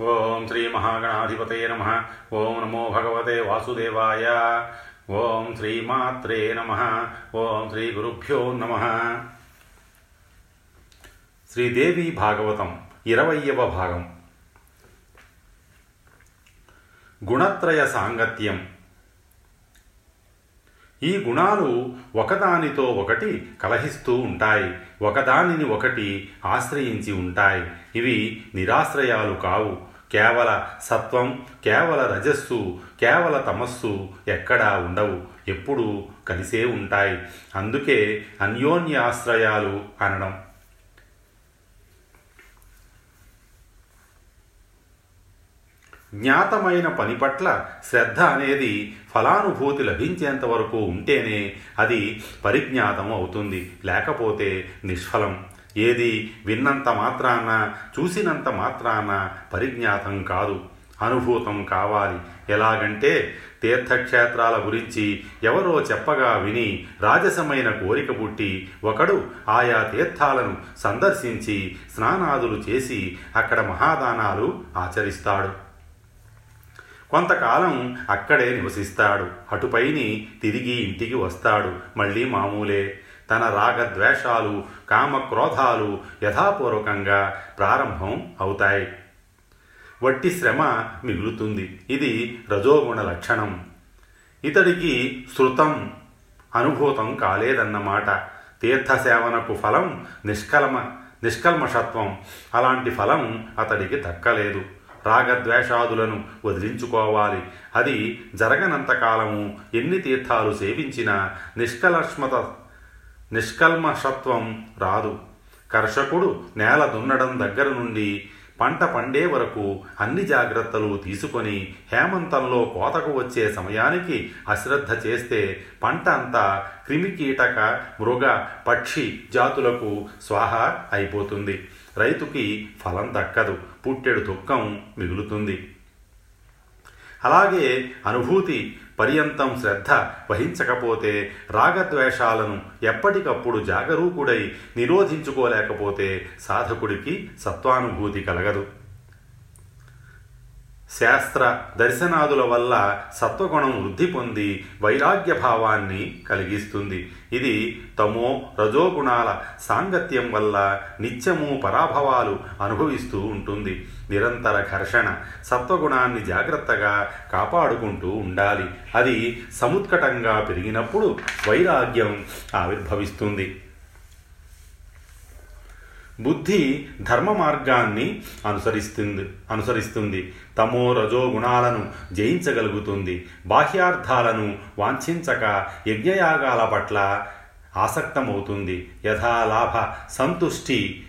ఓం శ్రీ మహాగణాధిపతే నమ. ఓం నమో భగవతే వాసుదేవాయ. ఓం శ్రీమాత్రే నమ. ఓం శ్రీ గురుభ్యో నమ. శ్రీదేవి భాగవతం ఇరవయ్యవ భాగం. గుణత్రయ సాంగత్యం. ఈ గుణాలు ఒకదానితో ఒకటి కలహిస్తూ ఉంటాయి. ఒకదానిని ఒకటి ఆశ్రయించి ఉంటాయి. ఇవి నిరాశ్రయాలు కావు. కేవల సత్వం కేవల రజస్సు కేవల తమస్సు ఎక్కడా ఉండవు ఎప్పుడూ కలిసే ఉంటాయి. అందుకే అన్యోన్యాశ్రయాలు అనడం. జ్ఞాతమైన పని పట్ల శ్రద్ధ అనేది ఫలానుభూతి లభించేంత వరకు ఉంటేనే అది పరిజ్ఞాతం అవుతుంది లేకపోతే నిష్ఫలం. ఏది విన్నంత మాత్రాన చూసినంత మాత్రాన పరిజ్ఞాతం కాదు. అనుభూతం కావాలి. ఎలాగంటే తీర్థక్షేత్రాల గురించి ఎవరో చెప్పగా విని రాజసమైన కోరిక పుట్టి ఒకడు ఆయా తీర్థాలను సందర్శించి స్నానాదులు చేసి అక్కడ మహాదానాలు ఆచరిస్తాడు. కొంతకాలం అక్కడే నివసిస్తాడు. అటుపైని తిరిగి ఇంటికి వస్తాడు. మళ్ళీ మామూలే. తన రాగద్వేషాలు కామక్రోధాలు యథాపూర్వకంగా ప్రారంభం అవుతాయి. వట్టి శ్రమ మిగులుతుంది. ఇది రజోగుణ లక్షణం. ఇతడికి శృతం అనుభూతం కాలేదన్నమాట. తీర్థసేవనకు ఫలం నిష్కల్మ నిష్కల్మషత్వం. అలాంటి ఫలం అతడికి దక్కలేదు. రాగద్వేషాదులను వదిలించుకోవాలి. అది జరగనంతకాలము ఎన్ని తీర్థాలు సేవించినా నిష్కలష్మత నిష్కల్మషత్వం రాదు. కర్షకుడు నేల దున్నడం దగ్గర నుండి పంట పండే వరకు అన్ని జాగ్రత్తలు తీసుకొని హేమంతంలో కోతకు వచ్చే సమయానికి అశ్రద్ధ చేస్తే పంట అంతా క్రిమికీటక మృగ పక్షి జాతులకు స్వాహ అయిపోతుంది. రైతుకి ఫలం దక్కదు. పుట్టెడు దుఃఖం మిగులుతుంది. అలాగే అనుభూతి పర్యంతం శ్రద్ధ వహించకపోతే రాగద్వేషాలను ఎప్పటికప్పుడు జాగరూకుడై నిరోధించుకోలేకపోతే సాధకుడికి సత్వానుభూతి కలగదు. శాస్త్ర దర్శనాదుల వల్ల సత్వగుణం వృద్ధి పొంది వైరాగ్య భావాన్ని కలిగిస్తుంది. ఇది తమో రజోగుణాల సాంగత్యం వల్ల నిత్యము పరాభవాలు అనుభవిస్తూ ఉంటుంది. నిరంతర ఘర్షణ సత్వగుణాన్ని జాగ్రత్తగా కాపాడుకుంటూ ఉండాలి. అది సముత్కటంగా పెరిగినప్పుడు వైరాగ్యం ఆవిర్భవిస్తుంది. బుద్ధి ధర్మ మార్గాన్ని అనుసరిస్తుంది అనుసరిస్తుంది. తమో రజో గుణాలను జయించగలుగుతుంది. బాహ్యార్థాలను వాంఛించక యజ్ఞయాగాల పట్ల ఆసక్తమవుతుంది. యథాలాభ సంతుష్టి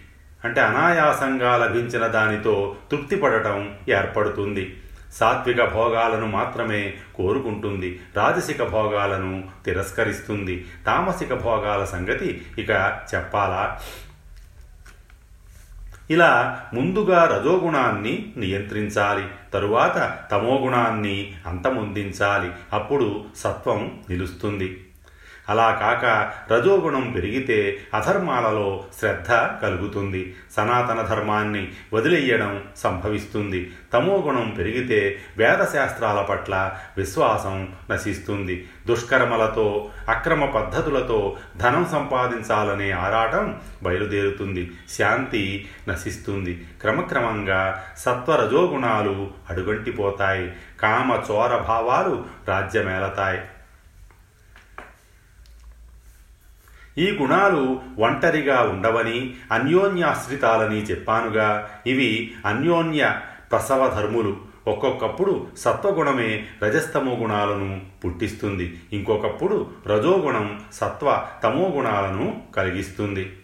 అంటే అనాయాసంగా లభించిన దానితో తృప్తిపడటం ఏర్పడుతుంది. సాత్విక భోగాలను మాత్రమే కోరుకుంటుంది. రాజసిక భోగాలను తిరస్కరిస్తుంది. తామసిక భోగాల సంగతి ఇక చెప్పాలా? ఇలా ముందుగా రజోగుణాన్ని నియంత్రించాలి తరువాత తమోగుణాన్ని అంతమొందించాలి. అప్పుడు సత్వం నిలుస్తుంది. అలా కాక రజోగుణం పెరిగితే అధర్మాలలో శ్రద్ధ కలుగుతుంది. సనాతన ధర్మాన్ని వదిలేయడం సంభవిస్తుంది. తమోగుణం పెరిగితే వేదశాస్త్రాల పట్ల విశ్వాసం నశిస్తుంది. దుష్కర్మలతో అక్రమ పద్ధతులతో ధనం సంపాదించాలనే ఆరాటం బయలుదేరుతుంది. శాంతి నశిస్తుంది. క్రమక్రమంగా సత్వరజోగుణాలు అడుగంటిపోతాయి. కామ చోర భావాలు రాజ్యమేలతాయి. ఈ గుణాలు ఒంటరిగా ఉండవని అన్యోన్యాశ్రితాలని చెప్పానుగా. ఇవి అన్యోన్య ప్రసవ ధర్ములు. ఒక్కొక్కప్పుడు సత్వగుణమే రజస్తమో గుణాలను పుట్టిస్తుంది. ఇంకొకప్పుడు రజోగుణం సత్వ తమో గుణాలను కలిగిస్తుంది.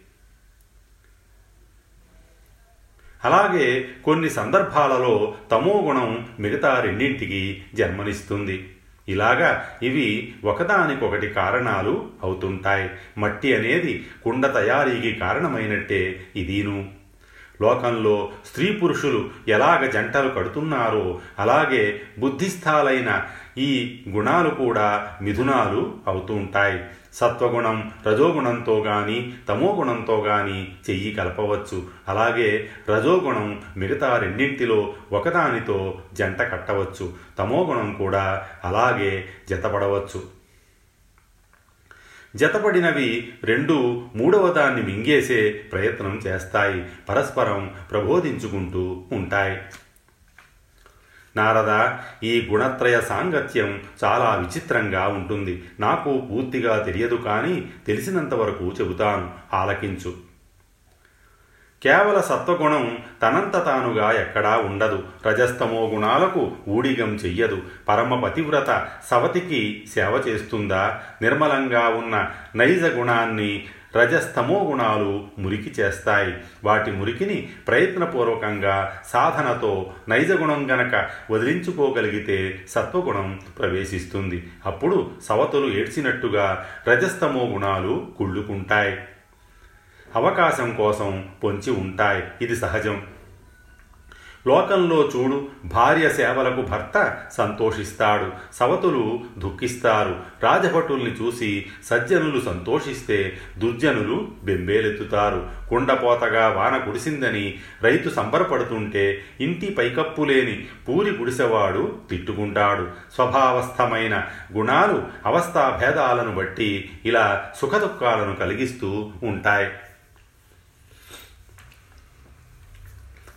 అలాగే కొన్ని సందర్భాలలో తమో గుణం మిగతా రెండింటికి జన్మనిస్తుంది. ఇలాగా ఇవి ఒకదానికొకటి కారణాలు అవుతుంటాయి. మట్టి అనేది కుండ తయారీకి కారణమైనట్టే ఇదీను. లోకంలో స్త్రీ పురుషులు ఎలాగ జంటలు కడుతున్నారో అలాగే బుద్ధిస్థాలైన ఈ గుణాలు కూడా మిథునాలు అవుతూ ఉంటాయి. సత్వగుణం రజోగుణంతో గాని తమోగుణంతో గాని చెయ్యి కలపవచ్చు. అలాగే రజోగుణం మిగతా రెండింటిలో ఒకదానితో జంట కట్టవచ్చు. తమోగుణం కూడా అలాగే జతపడవచ్చు. జతపడినవి రెండు మూడవ దాన్ని మింగేసే ప్రయత్నం చేస్తాయి. పరస్పరం ప్రబోధించుకుంటూ ఉంటాయి. నారద ఈ గుణత్రయ సాంగత్యం చాలా విచిత్రంగా ఉంటుంది. నాకు పూర్తిగా తెలియదు కానీ తెలిసినంత వరకు చెబుతాను. ఆలకించు. కేవల సత్వగుణం తనంత తానుగా ఎక్కడా ఉండదు. రజస్తమో గుణాలకు ఊడిగం చెయ్యదు. పరమ పతివ్రత సవతికి సేవ చేస్తుందా? నిర్మలంగా ఉన్న నైజ గుణాన్ని రజస్తమో గుణాలు మురికి చేస్తాయి. వాటి మురికిని ప్రయత్నపూర్వకంగా సాధనతో నైజగుణం గనక వదిలించుకోగలిగితే సత్వగుణం ప్రవేశిస్తుంది. అప్పుడు సవతులు ఏడ్చినట్టుగా రజస్తమో గుణాలు కుళ్ళుకుంటాయి. అవకాశం కోసం పొంచి ఉంటాయి. ఇది సహజం. లోకంలో చూడు భార్య సేవలకు భర్త సంతోషిస్తాడు. సవతులు దుఃఖిస్తారు. రాజభటుల్ని చూసి సజ్జనులు సంతోషిస్తే దుర్జనులు బెంబేలెత్తుతారు. కుండపోతగా వాన కురిసిందని రైతు సంబరపడుతుంటే ఇంటి పైకప్పు లేని పూరి గుడిసెవాడు తిట్టుకుంటాడు. స్వభావస్థమైన గుణాలు అవస్థాభేదాలను బట్టి ఇలా సుఖదుఖాలను కలిగిస్తూ ఉంటాయి.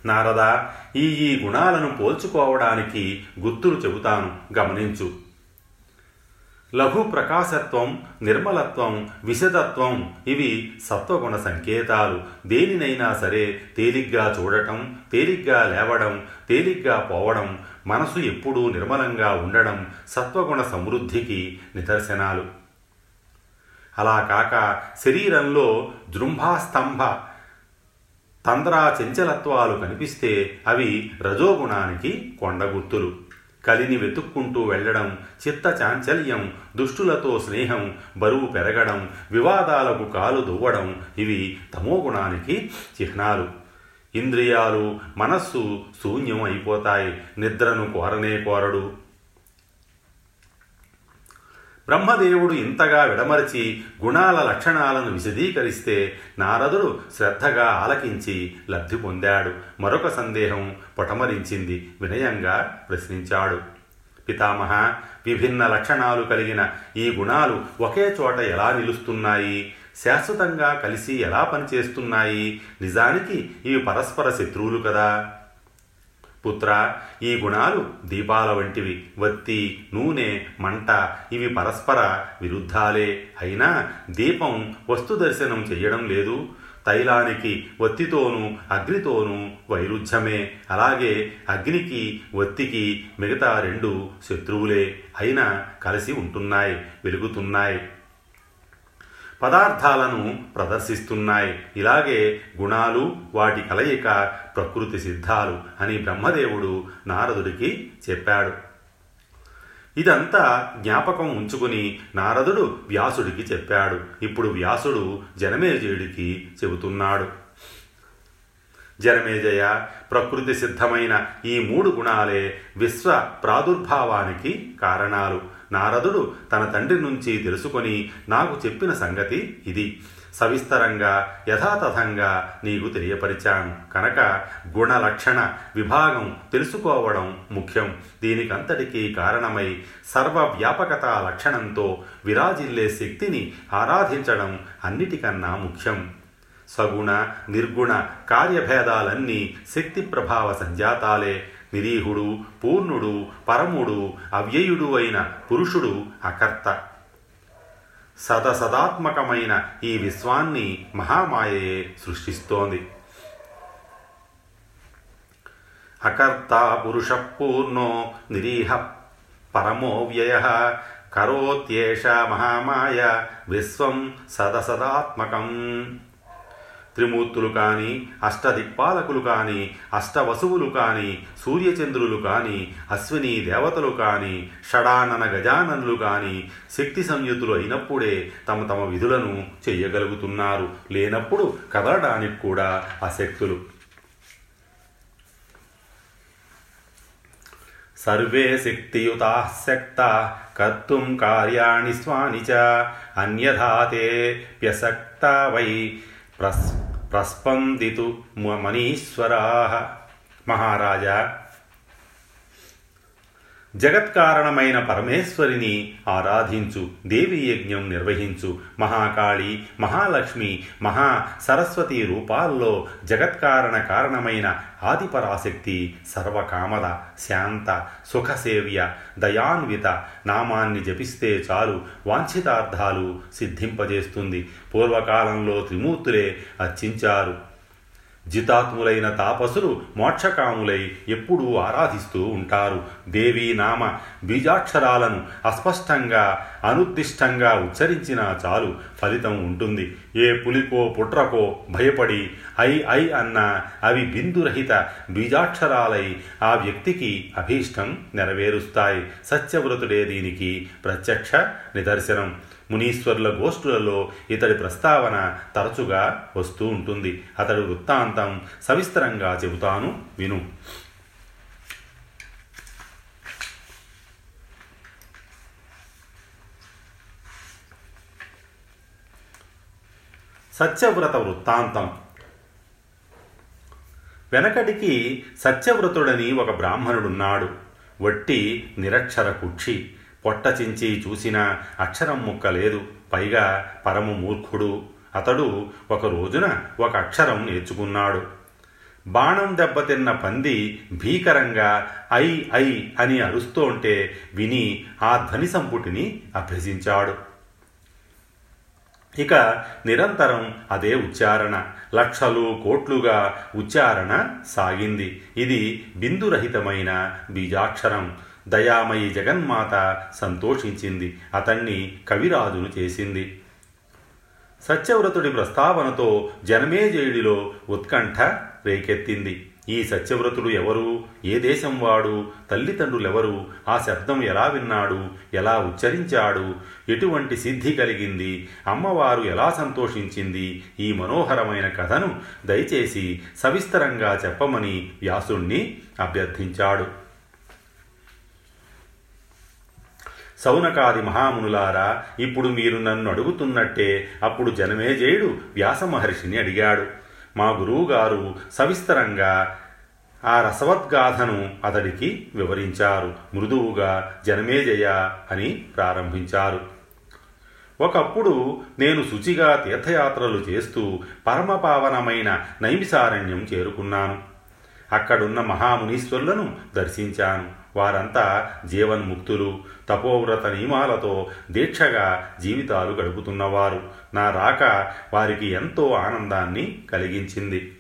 నారద ఈ ఈ గుణాలను పోల్చుకోవడానికి గుర్తులు చెబుతాను గమనించు. లఘు ప్రకాశత్వం నిర్మలత్వం విశదత్వం ఇవి సత్వగుణ సంకేతాలు. దేనినైనా సరే తేలిగ్గా చూడటం తేలిగ్గా లేవడం తేలిగ్గా పోవడం మనసు ఎప్పుడూ నిర్మలంగా ఉండడం సత్వగుణ సమృద్ధికి నిదర్శనాలు. అలా కాక శరీరంలో జృంభాస్తంభ తంద్రా చంచలత్వాలు కనిపిస్తే అవి రజోగుణానికి కొండగుర్తులు కలిని వెతుక్కుంటూ వెళ్ళడం చిత్త చాంచల్యం దుష్టులతో స్నేహం బరువు పెరగడం వివాదాలకు కాలు దువ్వడం ఇవి తమోగుణానికి చిహ్నాలు. ఇంద్రియాలు మనస్సు శూన్యం అయిపోతాయి నిద్రను కోరనే కోరడు. బ్రహ్మదేవుడు ఇంతగా విడమరచి గుణాల లక్షణాలను విశదీకరిస్తే నారదుడు శ్రద్ధగా ఆలకించి లబ్ధి పొందాడు. మరొక సందేహం పొటమరించింది వినయంగా ప్రశ్నించాడు. పితామహ విభిన్న లక్షణాలు కలిగిన ఈ గుణాలు ఒకే చోట ఎలా నిలుస్తున్నాయి? శాశ్వతంగా కలిసి ఎలా పనిచేస్తున్నాయి? నిజానికి ఇవి పరస్పర శత్రువులు కదా. పుత్ర ఈ గుణాలు దీపాల వంటివి. వత్తి నూనె మంట ఇవి పరస్పర విరుద్ధాలే. అయినా దీపం వస్తు దర్శనం చెయ్యడం లేదు. తైలానికి వత్తితోనూ అగ్నితోనూ వైరుధ్యమే. అలాగే అగ్నికి వత్తికి మిగతా రెండు శత్రువులే. అయినా కలిసి ఉంటున్నాయి వెలుగుతున్నాయి. పదార్థాలను ప్రదర్శిస్తున్నాయి. ఇలాగే గుణాలు వాటి కలయిక ప్రకృతి సిద్ధాలు అని బ్రహ్మదేవుడు నారదుడికి చెప్పాడు. ఇదంతా జ్ఞాపకం ఉంచుకుని నారదుడు వ్యాసుడికి చెప్పాడు. ఇప్పుడు వ్యాసుడు జనమేజయుడికి చెబుతున్నాడు. జనమేజయ ప్రకృతి సిద్ధమైన ఈ మూడు గుణాలే విశ్వ ప్రాదుర్భావానికి కారణాలు. నారదుడు తన తండ్రి నుంచి తెలుసుకొని నాకు చెప్పిన సంగతి ఇది. సవిస్తరంగా యథాతథంగా నీకు తెలియపరిచాను కనుక గుణ లక్షణ విభాగం తెలుసుకోవడం ముఖ్యం. దీనికంతటికీ కారణమై సర్వవ్యాపకత లక్షణంతో విరాజిల్లే శక్తిని ఆరాధించడం అన్నిటికన్నా ముఖ్యం. సగుణ నిర్గుణ కార్యభేదాలన్నీ శక్తి ప్రభావ సంజాతాలే. నిరీహుడు పూర్ణుడు పరముడు అవ్యయుడు అయిన పురుషుడు అకర్త. సదసదాత్మకమైన ఈ విశ్వాన్ని మహామాయయే సృష్టిస్తోంది. అకర్త పురుష పూర్ణో నిరీహ పరమో వ్యయ. కరోత్యేష మహామాయ విశ్వం సదసదాత్మకం. త్రిమూర్తులు కానీ అష్టదిక్పాలకులు కానీ అష్టవసువులు కానీ సూర్యచంద్రులు కానీ అశ్విని దేవతలు కానీ షడానన గజాననులు కానీ శక్తి సంయుతులు అయినప్పుడే తమ తమ విధులను చేయగలుగుతున్నారు లేనప్పుడు కదలడానికి కూడా అశక్తులు. సర్వే శక్తియుతా శక్త కర్తుం కార్యాణి స్వాని చ అన్యథాతే ప్యసక్త వై ప్రస్ प्रस्पन्दितु मनीश्वरा। महाराज జగత్కారణమైన పరమేశ్వరిని ఆరాధించు దేవి యజ్ఞం నిర్వహించు మహాకాళి మహాలక్ష్మి మహా సరస్వతి రూపాల్లో జగత్కారణ కారణమైన ఆదిపరాశక్తి సర్వకామద శాంత సుఖసేవ్య దయాన్విత నామాన్ని జపిస్తే చాలు వాంఛితార్థాలు సిద్ధింపజేస్తుంది. పూర్వకాలంలో త్రిమూర్తులే అర్చించారు. జితాత్ములైన తాపసులు మోక్షకాములై ఎప్పుడూ ఆరాధిస్తూ ఉంటారు. దేవీ నామ బీజాక్షరాలను అస్పష్టంగా అనుద్దిష్టంగా ఉచ్చరించినా చాలు ఫలితం ఉంటుంది. ఏ పులికో పుట్రకో భయపడి ఐ ఐ అన్న అవి బిందురహిత బీజాక్షరాలై ఆ వ్యక్తికి అభీష్టం నెరవేరుస్తాయి. సత్యవ్రతుడే దీనికి ప్రత్యక్ష నిదర్శనం. మునీశ్వరుల గోష్ఠులలో ఇతడి ప్రస్తావన తరచుగా వస్తూ ఉంటుంది. అతడి వృత్తాంతం సవిస్తరంగా చెబుతాను విను. సత్యవ్రత వృత్తాంతం. వెనకటికి సత్యవ్రతుడని ఒక బ్రాహ్మణుడున్నాడు. వట్టి నిరక్షర కుక్షి. పొట్ట చించి చూసిన అక్షరం ముక్క లేదు. పైగా పరమ మూర్ఖుడు. అతడు ఒక రోజున ఒక అక్షరం నేర్చుకున్నాడు. బాణం దెబ్బతిన్న పంది భీకరంగా ఐ ఐ అని అరుస్తోంటే విని ఆ ధ్వని సంపుటిని అభ్యసించాడు. ఇక నిరంతరం అదే ఉచ్చారణ. లక్షలు కోట్లుగా ఉచ్చారణ సాగింది. ఇది బిందురహితమైన బీజాక్షరం. దయామయి జగన్మాత సంతోషించింది. అతన్ని కవిరాజును చేసింది. సత్యవ్రతుడి ప్రస్తావనతో జనమేజయుడిలో ఉత్కంఠ రేకెత్తింది. ఈ సత్యవ్రతుడు ఎవరు? ఏ దేశం వాడు? తల్లిదండ్రులెవరు? ఆ శబ్దం ఎలా విన్నాడు? ఎలా ఉచ్చరించాడు? ఎటువంటి సిద్ధి కలిగింది? అమ్మవారు ఎలా సంతోషించింది? ఈ మనోహరమైన కథను దయచేసి సవిస్తరంగా చెప్పమని వ్యాసుణ్ణి అభ్యర్థించాడు. సౌనకాది మహామునులారా ఇప్పుడు మీరు నన్ను అడుగుతున్నట్టే అప్పుడు జనమేజయుడు వ్యాస మహర్షిని అడిగాడు. మా గురువుగారు సవిస్తరంగా ఆ రసవద్గాథను అతడికి వివరించారు. మృదువుగా జనమేజయ అని ప్రారంభించారు. ఒకప్పుడు నేను శుచిగా తీర్థయాత్రలు చేస్తూ పరమపావనమైన నైమిసారణ్యం చేరుకున్నాను. అక్కడున్న మహామునీశ్వరులను దర్శించాను. వారంతా జీవన్ముక్తులు తపోవ్రత నియమాలతో దీక్షగా జీవితాలు గడుపుతున్నవారు. నా రాక వారికి ఎంతో ఆనందాన్ని కలిగించింది.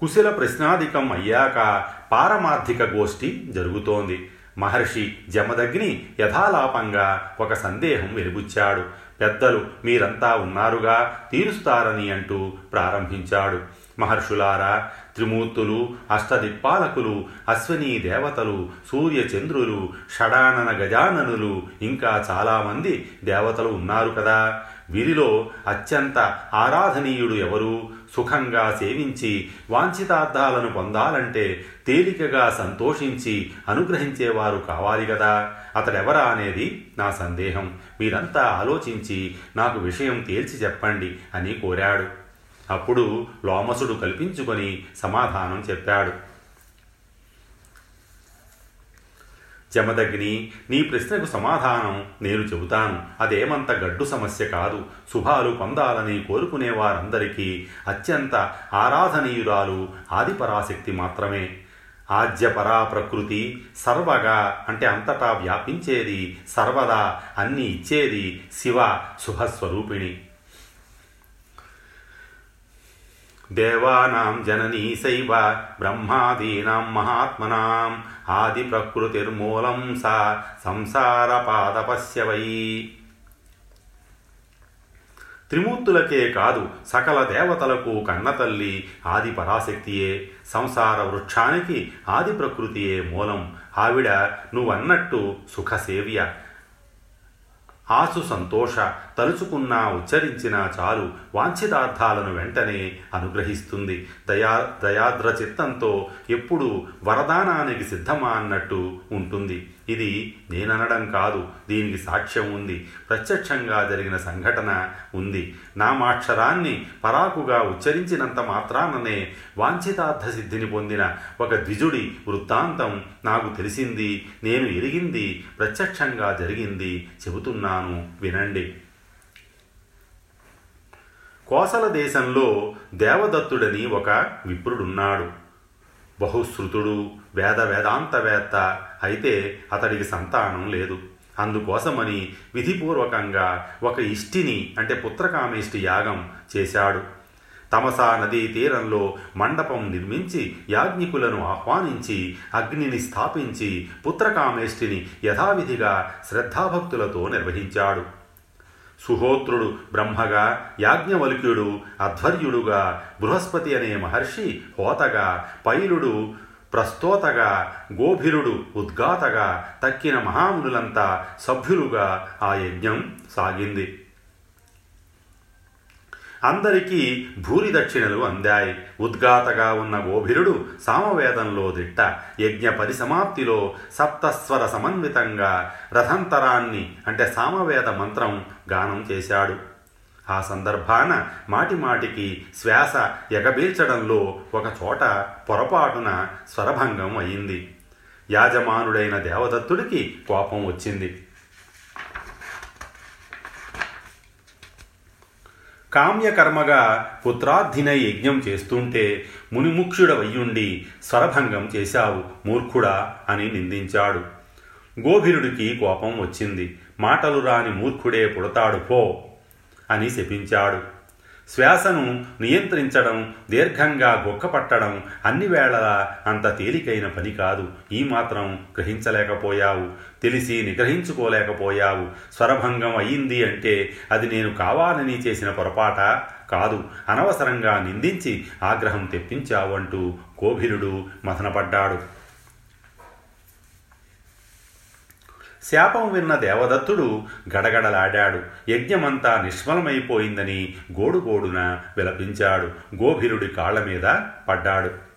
కుశల ప్రశ్నాధికం అయ్యాక పారమార్థిక గోష్ఠి జరుగుతోంది. మహర్షి జమదగ్ని యథాలాపంగా ఒక సందేహం వెలిబుచ్చాడు. పెద్దలు మీరంతా ఉన్నారుగా తీరుస్తారని అంటూ ప్రారంభించాడు. మహర్షులారా త్రిమూర్తులు అష్టదిప్పాలకులు అశ్వనీ దేవతలు సూర్యచంద్రులు షడానన గజాననులు ఇంకా చాలామంది దేవతలు ఉన్నారు కదా. వీరిలో అత్యంత ఆరాధనీయుడు ఎవరు? సుఖంగా సేవించి వాంఛితార్థాలను పొందాలంటే తేలికగా సంతోషించి అనుగ్రహించేవారు కావాలి కదా. అతడెవరా అనేది నా సందేహం. మీరంతా ఆలోచించి నాకు విషయం తేల్చి చెప్పండి అని కోరాడు. అప్పుడు లోమసుడు కల్పించుకొని సమాధానం చెప్పాడు. జమదగ్ని నీ ప్రశ్నకు సమాధానం నేను చెబుతాను. అదేమంత గడ్డు సమస్య కాదు. శుభాలు పొందాలని కోరుకునే వారందరికీ అత్యంత ఆరాధనీయురాలు ఆదిపరాశక్తి మాత్రమే. ఆద్యపరా ప్రకృతి సర్వగా అంటే అంతటా వ్యాపించేది సర్వదా అన్ని ఇచ్చేది శివ శుభస్వరూపిణి. దేవానాం జననీ శైవ బ్రహ్మాదీనాం మహాత్మనాం ఆది ప్రకృతిర్మూలం సా సంసారపాదపస్య వై. త్రిమూర్తులకే కాదు సకల దేవతలకు కన్నతల్లి ఆది పరాశక్తియే సంసార వృక్షానికి ఆది ప్రకృతియే మూలం. ఆవిడ నువ్వన్నట్టు సుఖసేవ్య. ఆసు సంతోష. తలుచుకున్నా ఉచ్చరించినా చాలు వాంఛితార్థాలను వెంటనే అనుగ్రహిస్తుంది. దయా దయాద్ర చిత్తంతో ఎప్పుడు వరదానానికి సిద్ధమా అన్నట్టు ఉంటుంది. ఇది నేననడం కాదు దీనికి సాక్ష్యం ఉంది. ప్రత్యక్షంగా జరిగిన సంఘటన ఉంది. నామాక్షరాన్ని పరాకుగా ఉచ్చరించినంత మాత్రాననే వాంఛితార్థ సిద్ధిని పొందిన ఒక ద్విజుడి వృత్తాంతం నాకు తెలిసింది నేను ఎరిగింది ప్రత్యక్షంగా జరిగింది చెబుతున్నాను వినండి. కోసల దేశంలో దేవదత్తుడని ఒక విప్రుడున్నాడు. బహుశ్రుతుడు వేద వేదాంతవేత్త అయితే అతడికి సంతానం లేదు. అందుకోసమని విధిపూర్వకంగా ఒక ఇష్టిని అంటే పుత్రకామేష్టి యాగం చేశాడు. తమసా నదీ తీరంలో మండపం నిర్మించి యాజ్ఞికులను ఆహ్వానించి అగ్నిని స్థాపించి పుత్రకామేష్టిని యథావిధిగా శ్రద్ధాభక్తులతో నిర్వహించాడు. సుహోత్రుడు బ్రహ్మగా యాజ్ఞవల్క్యుడు అధ్వర్యుడుగా బృహస్పతి అనే మహర్షి హోతగా పైలుడు ప్రస్తోతగా గోభిరుడు ఉద్గాతగా తక్కిన మహామునులంతా సభ్యులుగా ఆ యజ్ఞం సాగింది. అందరికీ భూరి దక్షిణలు అందాయి. ఉద్గాతగా ఉన్న గోభిరుడు సామవేదంలో దిట్ట. యజ్ఞ పరిసమాప్తిలో సప్తస్వర సమన్వితంగా రథంతరాన్ని అంటే సామవేద మంత్రం గానం చేశాడు. ఆ సందర్భాన మాటిమాటికి శ్వాస ఎగబీల్చడంలో ఒకచోట పొరపాటున స్వరభంగం అయింది. యాజమానుడైన దేవదత్తుడికి కోపం వచ్చింది. కామ్యకర్మగా పుత్రార్థినై యజ్ఞం చేస్తుంటే మునిముక్షుడవయ్యుండి స్వరభంగం చేశావు మూర్ఖుడా అని నిందించాడు. గోభిరుడికి కోపం వచ్చింది. మాటలు రాని మూర్ఖుడే పుడతాడు పో అని శపించాడు. శ్వాసను నియంత్రించడం దీర్ఘంగా గొక్కపట్టడం అన్ని వేళలా అంత తేలికైన పని కాదు. ఈ మాత్రం గ్రహించలేకపోయావు. తెలిసి నిగ్రహించుకోలేకపోయావు. స్వరభంగం అయింది అంటే అది నేను కావాలని చేసిన పొరపాట కాదు. అనవసరంగా నిందించి ఆగ్రహం తెప్పించావంటూ కోభిలుడు మథనపడ్డాడు. శాపం విన్న దేవదత్తుడు గడగడలాడాడు. యజ్ఞమంతా నిష్ఫలమైపోయిందని గోడుగోడున విలపించాడు. గోభిరుడి కాళ్ళ మీద పడ్డాడు.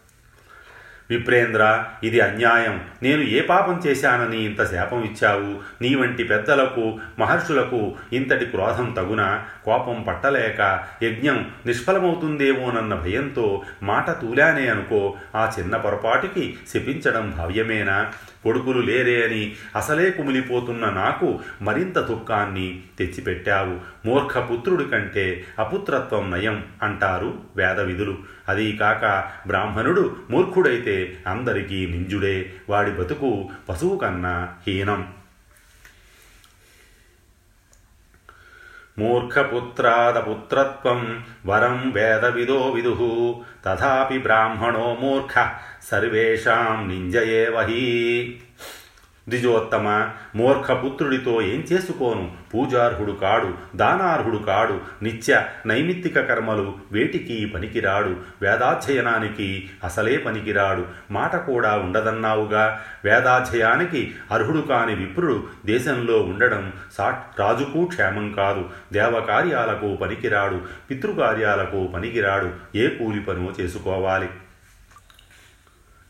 విప్రేంద్ర ఇది అన్యాయం. నేను ఏ పాపం చేశానని ఇంత శాపం ఇచ్చావు? నీ వంటి పెద్దలకు మహర్షులకు ఇంతటి క్రోధం తగున? కోపం పట్టలేక యజ్ఞం నిష్ఫలమవుతుందేమోనన్న భయంతో మాట తూలానే అనుకో. ఆ చిన్న పొరపాటుకి శపించడం భావ్యమేనా? కొడుకులు లేరే అని అసలే కుమిలిపోతున్న నాకు మరింత దుఃఖాన్ని తెచ్చిపెట్టావు. మూర్ఖ పుత్రుడి కంటే అపుత్రత్వం నయం అంటారు వేదవిధులు. అదీ కాక బ్రాహ్మణుడు మూర్ఖుడైతే అందరికీ నింజుడే. వాడి బతుకు పశువు కన్నా హీనం. మూర్ఖపుత్రాదపుత్రత్వం వరం వేదవిదో విదు. తథాపి బ్రాహ్మణో మూర్ఖ సర్వేషాం నింజయేవహీ ద్విజోత్తమ మూర్ఖపుత్రుడితో ఏం చేసుకోను? పూజార్హుడు కాడు దానార్హుడు కాడు నిత్య నైమిత్తిక కర్మలు వేటికి పనికిరాడు వేదాధ్యయనానికి అసలే పనికిరాడు. మాట కూడా ఉండదన్నావుగా? వేదాధ్యయానికి అర్హుడు కాని విప్రుడు దేశంలో ఉండడం సా రాజుకు క్షేమం కాదు. దేవకార్యాలకు పనికిరాడు పితృకార్యాలకు పనికిరాడు. ఏ కూలి పనో చేసుకోవాలి.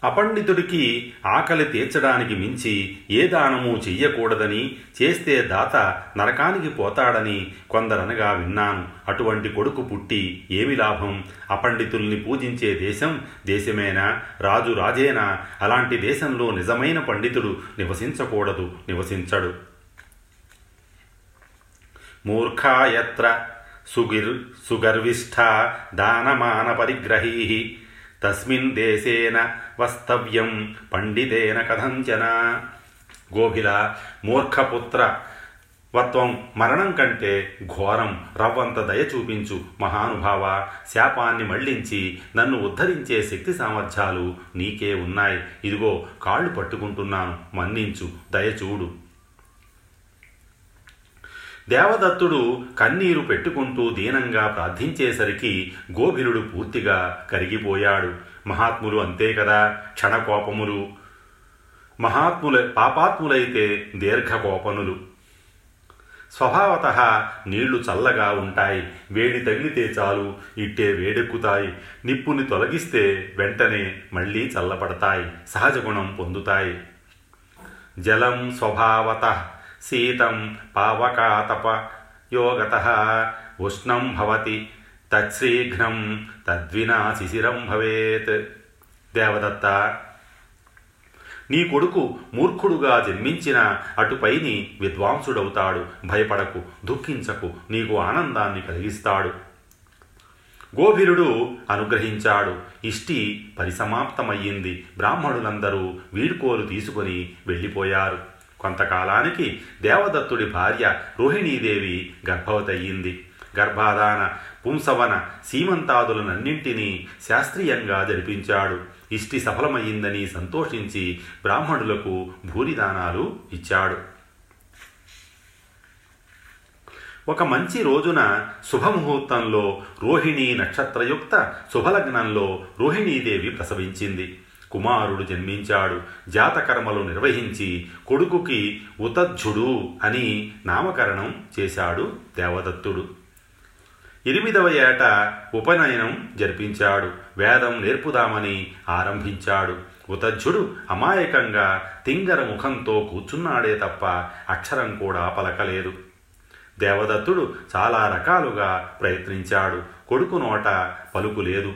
అపండితుడికి ఆకలి తీర్చడానికి మించి ఏ దానము చెయ్యకూడదని చేస్తే దాత నరకానికి పోతాడని కొందరనగా విన్నాను. అటువంటి కొడుకు పుట్టి ఏమి లాభం? అపండితుల్ని పూజించే దేశం దేశమేనా? రాజు రాజేనా? అలాంటి దేశంలో నిజమైన పండితుడు నివసించకూడదు నివసించడు. మూర్ఖాయత్ర సుగిర్ సుగర్విష్ఠ దానమాన పరిగ్రహీ తస్మిన్ దేశేన వస్తవ్యం పండితేన కథంచన. గోభిల మూర్ఖపుత్ర వత్వం మరణం కంటే ఘోరం రవ్వంత దయ చూపించు మహానుభావ శాపాన్ని మళ్ళించి నన్ను ఉద్ధరించే శక్తి సామర్థ్యాలు నీకే ఉన్నాయి. ఇదిగో కాళ్ళు పట్టుకుంటున్నాను. మన్నించు. దయచూడు దేవదత్తుడు కన్నీరు పెట్టుకుంటూ దీనంగా ప్రార్థించేసరికి గోభిరుడు పూర్తిగా కరిగిపోయాడు. మహాత్ములు అంతే కదా క్షణకోపములు. మహాత్ముల పాపాత్ములైతే దీర్ఘకోపనులు స్వభావత నీళ్ళు చల్లగా ఉంటాయి వేడి తగిలితే చాలు ఇట్టే వేడెక్కుతాయి. నిప్పుని తొలగిస్తే వెంటనే మళ్ళీ చల్లబడతాయి సహజ గుణం పొందుతాయి. జలం స్వభావత శీతం పావకాతప యోగత ఉష్ణం భవతి తత్శీఘ్నం తద్వినా శిశిరం భవేత్. దేవదత్త నీ కొడుకు మూర్ఖుడుగా జన్మించిన అటుపైని విద్వాంసుడవుతాడు. భయపడకు దుఃఖించకు నీకు ఆనందాన్ని కలిగిస్తాడు. గోభిరుడు అనుగ్రహించాడు. ఇష్టి పరిసమాప్తమయ్యింది. బ్రాహ్మణులందరూ వీడ్కోలు తీసుకొని వెళ్ళిపోయారు. కొంతకాలానికి దేవదత్తుడి భార్య రోహిణీదేవి గర్భవతయ్యింది. గర్భాధాన పుంసవన సీమంతాదులనన్నింటినీ శాస్త్రీయంగా జరిపించాడు. ఇష్టి సఫలమయ్యిందని సంతోషించి బ్రాహ్మణులకు భూరిదానాలు ఇచ్చాడు. ఒక మంచి రోజున శుభముహూర్తంలో రోహిణీ నక్షత్రయుక్త శుభలగ్నంలో రోహిణీదేవి ప్రసవించింది. కుమారుడు జన్మించాడు జాతకర్మలు నిర్వహించి కొడుకుకి ఉతజ్జుడు అని నామకరణం చేశాడు దేవదత్తుడు. ఎనిమిదవ ఏట ఉపనయనం జరిపించాడు వేదం నేర్పుదామని ఆరంభించాడు. ఉతజ్జుడు అమాయకంగా తింగర ముఖంతో కూర్చున్నాడే తప్ప అక్షరం కూడా పలకలేదు. దేవదత్తుడు చాలా రకాలుగా ప్రయత్నించాడు కొడుకు నోట పలుకు లేదు.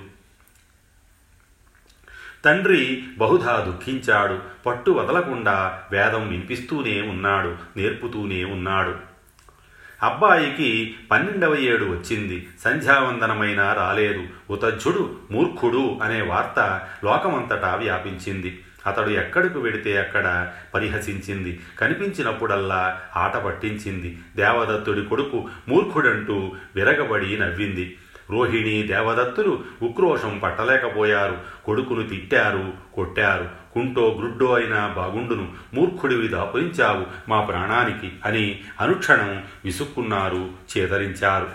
తండ్రి బహుధా దుఃఖించాడు పట్టు వదలకుండా వేదం వినిపిస్తూనే ఉన్నాడు నేర్పుతూనే ఉన్నాడు. అబ్బాయికి పన్నెండవ ఏడు వచ్చింది సంధ్యావందనమైనా రాలేదు. ఉతజ్జుడు మూర్ఖుడు అనే వార్త లోకమంతటా వ్యాపించింది. అతడు ఎక్కడికి వెడితే అక్కడ పరిహసించింది. కనిపించినప్పుడల్లా ఆట పట్టించింది. దేవదత్తుడి కొడుకు మూర్ఖుడంటూ విరగబడి నవ్వింది. రోహిణి దేవదత్తులు ఉక్రోషం పట్టలేకపోయారు. కొడుకును తిట్టారు కొట్టారు. కుంటో గ్రుడ్డో అయినా బాగుండును మూర్ఖుడివి దాపురించావు మా ప్రాణానికి అని అనుక్షణం విసుక్కున్నారు చేదరించారు.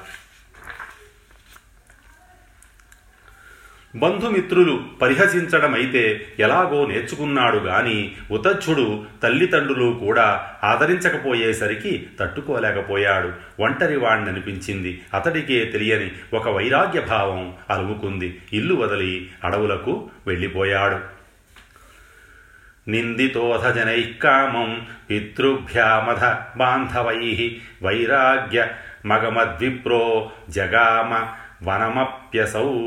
బంధుమిత్రులు పరిహసించడమైతే ఎలాగో నేర్చుకున్నాడు గాని ఉతచ్చుడు తల్లిదండ్రులు కూడా ఆదరించకపోయేసరికి తట్టుకోలేకపోయాడు. ఒంటరి వాణ్ణనిపించింది. అతడికే తెలియని ఒక వైరాగ్య భావం అలుముకుంది. ఇల్లు వదిలి అడవులకు వెళ్ళిపోయాడు. నిందితోధ జనైకామం పితృభ్యామధ బాంధవై వైరాగ్య మగమద్విప్రో జగామ వనమప్యసౌ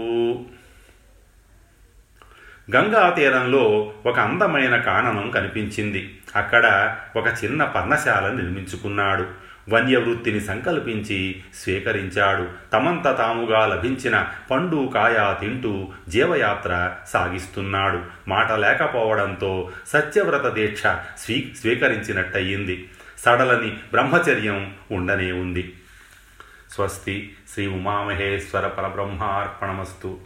గంగా తీరంలో ఒక అందమైన కాననం కనిపించింది. అక్కడ ఒక చిన్న పర్ణశాల నిర్మించుకున్నాడు. వన్యవృత్తిని సంకల్పించి స్వీకరించాడు. తమంత తాముగా లభించిన పండు కాయ తింటూ జీవయాత్ర సాగిస్తున్నాడు. మాట లేకపోవడంతో సత్యవ్రత దీక్ష స్వీ స్వీకరించినట్టయింది. సడలని బ్రహ్మచర్యం ఉండనే ఉంది. స్వస్తి శ్రీ ఉమామహేశ్వర పరబ్రహ్మార్పణమస్తు.